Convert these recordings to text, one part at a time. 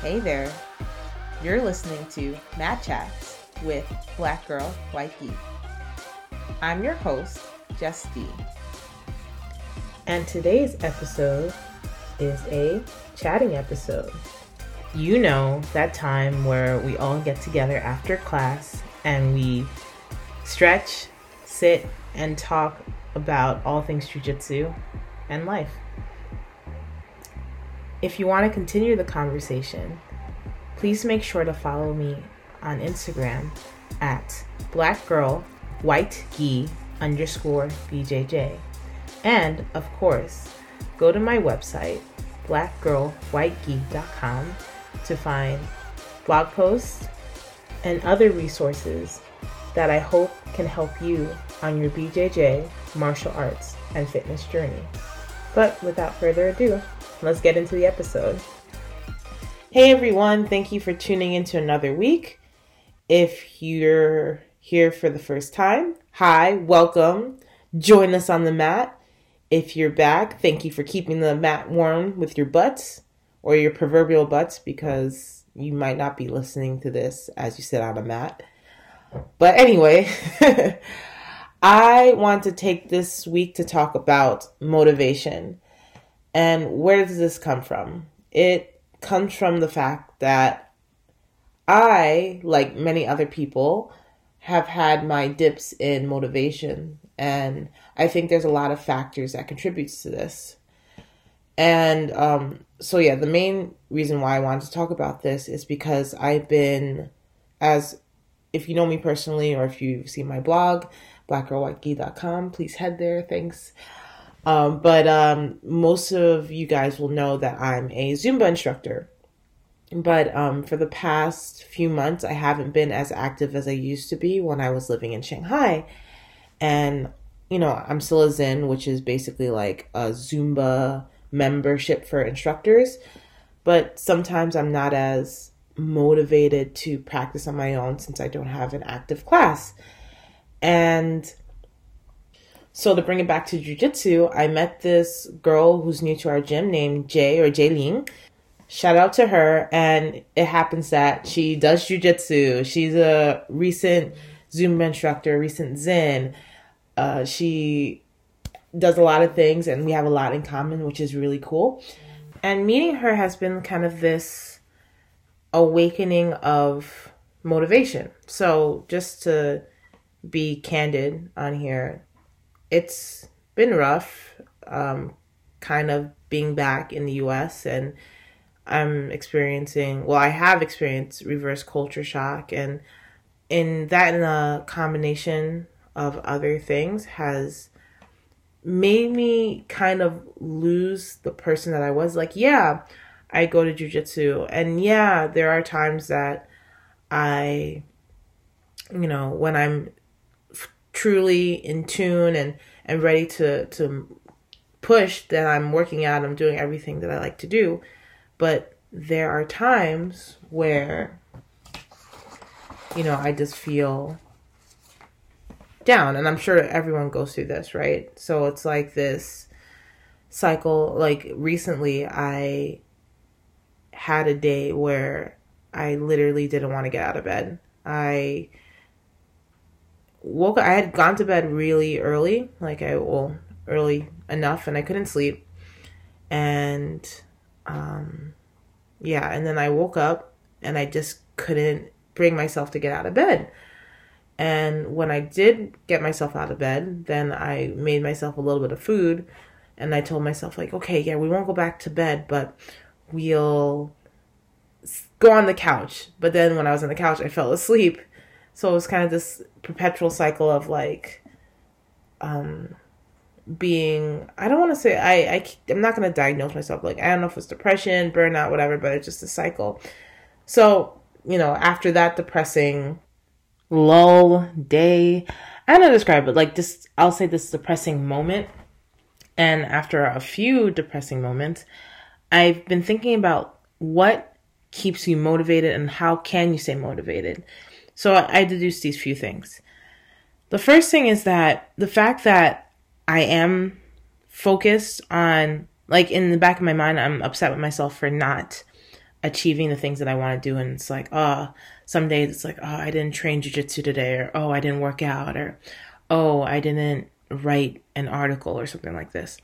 Hey there. You're listening to Mat Chats with Black Girl White Gi. I'm your host, D. And today's episode is a chatting episode. You know, that time where we all get together after class and we stretch, sit, and talk about all things jujitsu and life. If you want to continue the conversation, please make sure to follow me on Instagram at blackgirlwhitegi underscore BJJ. And of course, go to my website, blackgirlwhitegi.com, to find blog posts and other resources that I hope can help you on your BJJ, martial arts, and fitness journey. But without further ado, let's get into the episode. Hey everyone, thank you for tuning into another week. If you're here for the first time, hi, welcome. Join us on the mat. If you're back, thank you for keeping the mat warm with your butts or your proverbial butts because you might not be listening to this as you sit on a mat. But anyway, I want to take this week to talk about motivation. And where does this come from? It comes from the fact that I, like many other people, have had my dips in motivation. And I think there's a lot of factors that contributes to this. And um, so, yeah, the main reason why I wanted to talk about this is because I've been, as if you know me personally or if you've seen my blog, blackgirlwhitegi.com, please head there. Thanks. Um, but um, most of you guys will know that I'm a Zumba instructor. But um, for the past few months, I haven't been as active as I used to be when I was living in Shanghai. And, you know, I'm still a ZIN, which is basically like a Zumba membership for instructors. But sometimes I'm not as motivated to practice on my own since I don't have an active class. And so to bring it back to jujitsu, I met this girl who's new to our gym named Jay or Jay Ling. Shout out to her. And it happens that she does jujitsu. She's a recent Zumba instructor, recent ZIN. Uh, she does a lot of things and we have a lot in common, which is really cool. And meeting her has been kind of this awakening of motivation. So just to be candid on here, it's been rough, um, kind of being back in the US and I'm experiencing, well, I have experienced reverse culture shock and in that in a combination of other things has made me kind of lose the person that I was. Like, yeah, I go to jujitsu, and yeah, there are times that I, you know, when I'm truly in tune and and ready to to push, then I'm working out. I'm doing everything that I like to do, but there are times where, you know, I just feel down and i'm sure everyone goes through this right? So it's like this cycle. Like recently i had a day where i literally didn't want to get out of bed. I woke i had gone to bed really early like i well early enough and i couldn't sleep and um yeah and then i woke up and i just couldn't bring myself to get out of bed and when I did get myself out of bed, then I made myself a little bit of food and I told myself like, okay, yeah, we won't go back to bed, but we'll go on the couch. But then when I was on the couch, I fell asleep. So it was kind of this perpetual cycle of like um being I don't want to say I, I I'm not going to diagnose myself like I don't know if it's depression, burnout, whatever, but it's just a cycle. So, you know, after that depressing lull day. I don't know describe it like just I'll say this depressing moment. And after a few depressing moments, I've been thinking about what keeps you motivated and how can you stay motivated. So I deduced these few things. The first thing is that the fact that I am focused on, like in the back of my mind, I'm upset with myself for not achieving the things that I want to do. And it's like, oh, some days it's like, oh, I didn't train jujitsu today, or oh, I didn't work out, or oh, I didn't write an article or something like this.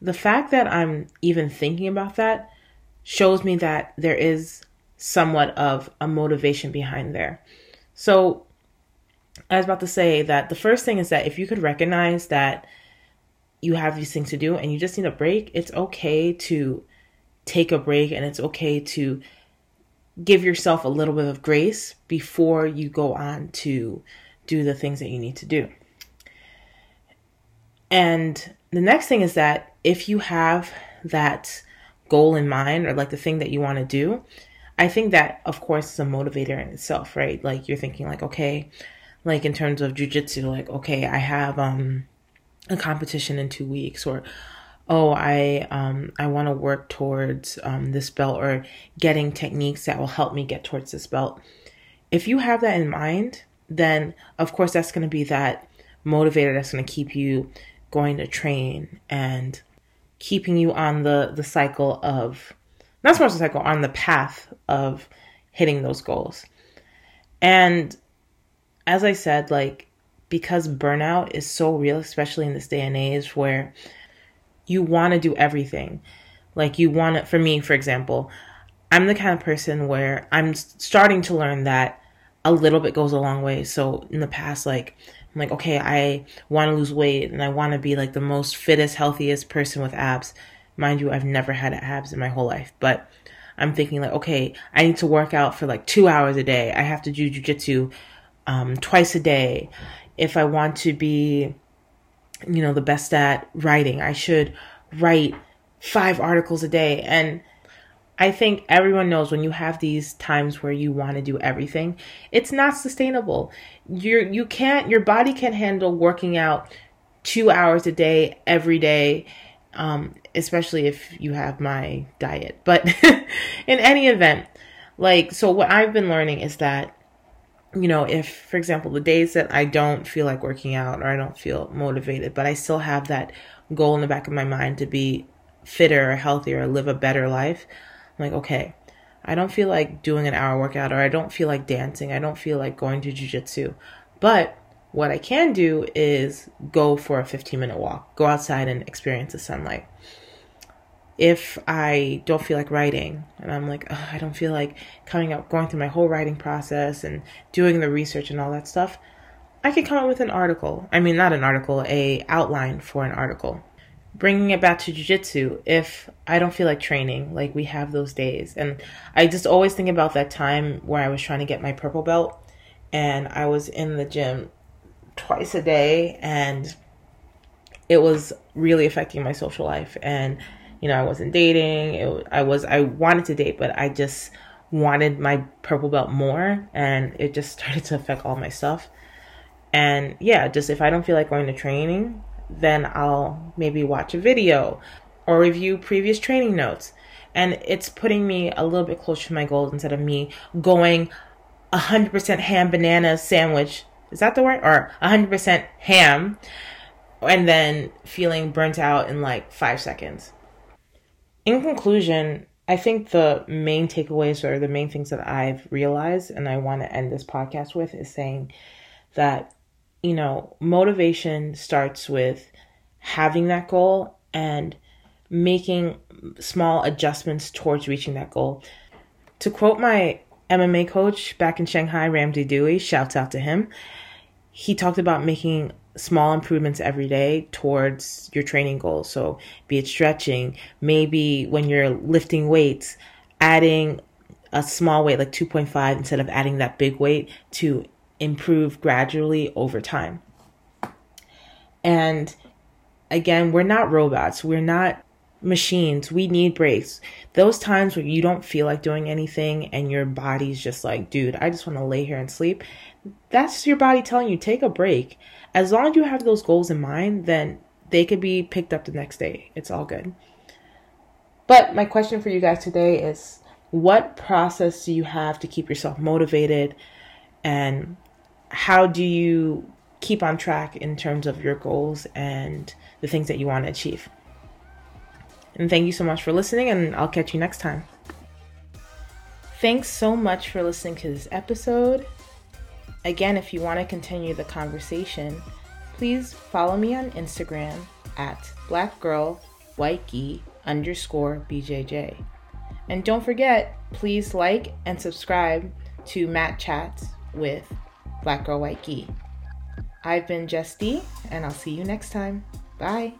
The fact that I'm even thinking about that shows me that there is somewhat of a motivation behind there. So I was about to say that the first thing is that if you could recognize that you have these things to do and you just need a break, it's okay to take a break and it's okay to give yourself a little bit of grace before you go on to do the things that you need to do. And the next thing is that if you have that goal in mind or like the thing that you want to do, I think that of course is a motivator in itself, right? Like you're thinking like, okay, like in terms of jujitsu, like, okay, I have um a competition in two weeks or oh i um i want to work towards um this belt or getting techniques that will help me get towards this belt if you have that in mind then of course that's going to be that motivator that's going to keep you going to train and keeping you on the the cycle of not the cycle on the path of hitting those goals and as i said like because burnout is so real especially in this day and age where you want to do everything. Like you want it for me, for example, I'm the kind of person where I'm starting to learn that a little bit goes a long way. So in the past, like, I'm like, okay, I want to lose weight and I want to be like the most fittest, healthiest person with abs. Mind you, I've never had abs in my whole life, but I'm thinking like, okay, I need to work out for like two hours a day. I have to do jujitsu um, twice a day. If I want to be you know, the best at writing. I should write five articles a day. And I think everyone knows when you have these times where you want to do everything, it's not sustainable. You're you can't your body can't handle working out two hours a day every day, um, especially if you have my diet. But in any event, like so what I've been learning is that you know, if, for example, the days that I don't feel like working out or I don't feel motivated, but I still have that goal in the back of my mind to be fitter or healthier or live a better life, I'm like, okay, I don't feel like doing an hour workout or I don't feel like dancing. I don't feel like going to jujitsu. But what I can do is go for a 15 minute walk, go outside and experience the sunlight if I don't feel like writing and I'm like, I don't feel like coming up, going through my whole writing process and doing the research and all that stuff, I can come up with an article. I mean, not an article, a outline for an article. Bringing it back to jujitsu, if I don't feel like training, like we have those days, and I just always think about that time where I was trying to get my purple belt, and I was in the gym twice a day, and it was really affecting my social life and you know, I wasn't dating. It, I was, I wanted to date, but I just wanted my purple belt more. And it just started to affect all my stuff. And yeah, just if I don't feel like going to training, then I'll maybe watch a video or review previous training notes. And it's putting me a little bit closer to my goals instead of me going 100% ham banana sandwich. Is that the word? Or 100% ham and then feeling burnt out in like five seconds in conclusion, I think the main takeaways or the main things that I've realized and I want to end this podcast with is saying that, you know, motivation starts with having that goal and making small adjustments towards reaching that goal. To quote my MMA coach back in Shanghai, Ramsey Dewey, shouts out to him. He talked about making small improvements every day towards your training goals. So, be it stretching, maybe when you're lifting weights, adding a small weight like 2.5 instead of adding that big weight to improve gradually over time. And again, we're not robots. We're not machines. We need breaks. Those times where you don't feel like doing anything and your body's just like, dude, I just want to lay here and sleep. That's your body telling you, take a break as long as you have those goals in mind, then they could be picked up the next day. It's all good. But my question for you guys today is what process do you have to keep yourself motivated and how do you keep on track in terms of your goals and the things that you want to achieve? And thank you so much for listening, and I'll catch you next time. Thanks so much for listening to this episode. Again, if you want to continue the conversation, please follow me on Instagram at blackgirlwhitegi underscore BJJ. And don't forget, please like and subscribe to Mat Chats with Black Girl White Gi. I've been Jess D, and I'll see you next time. Bye.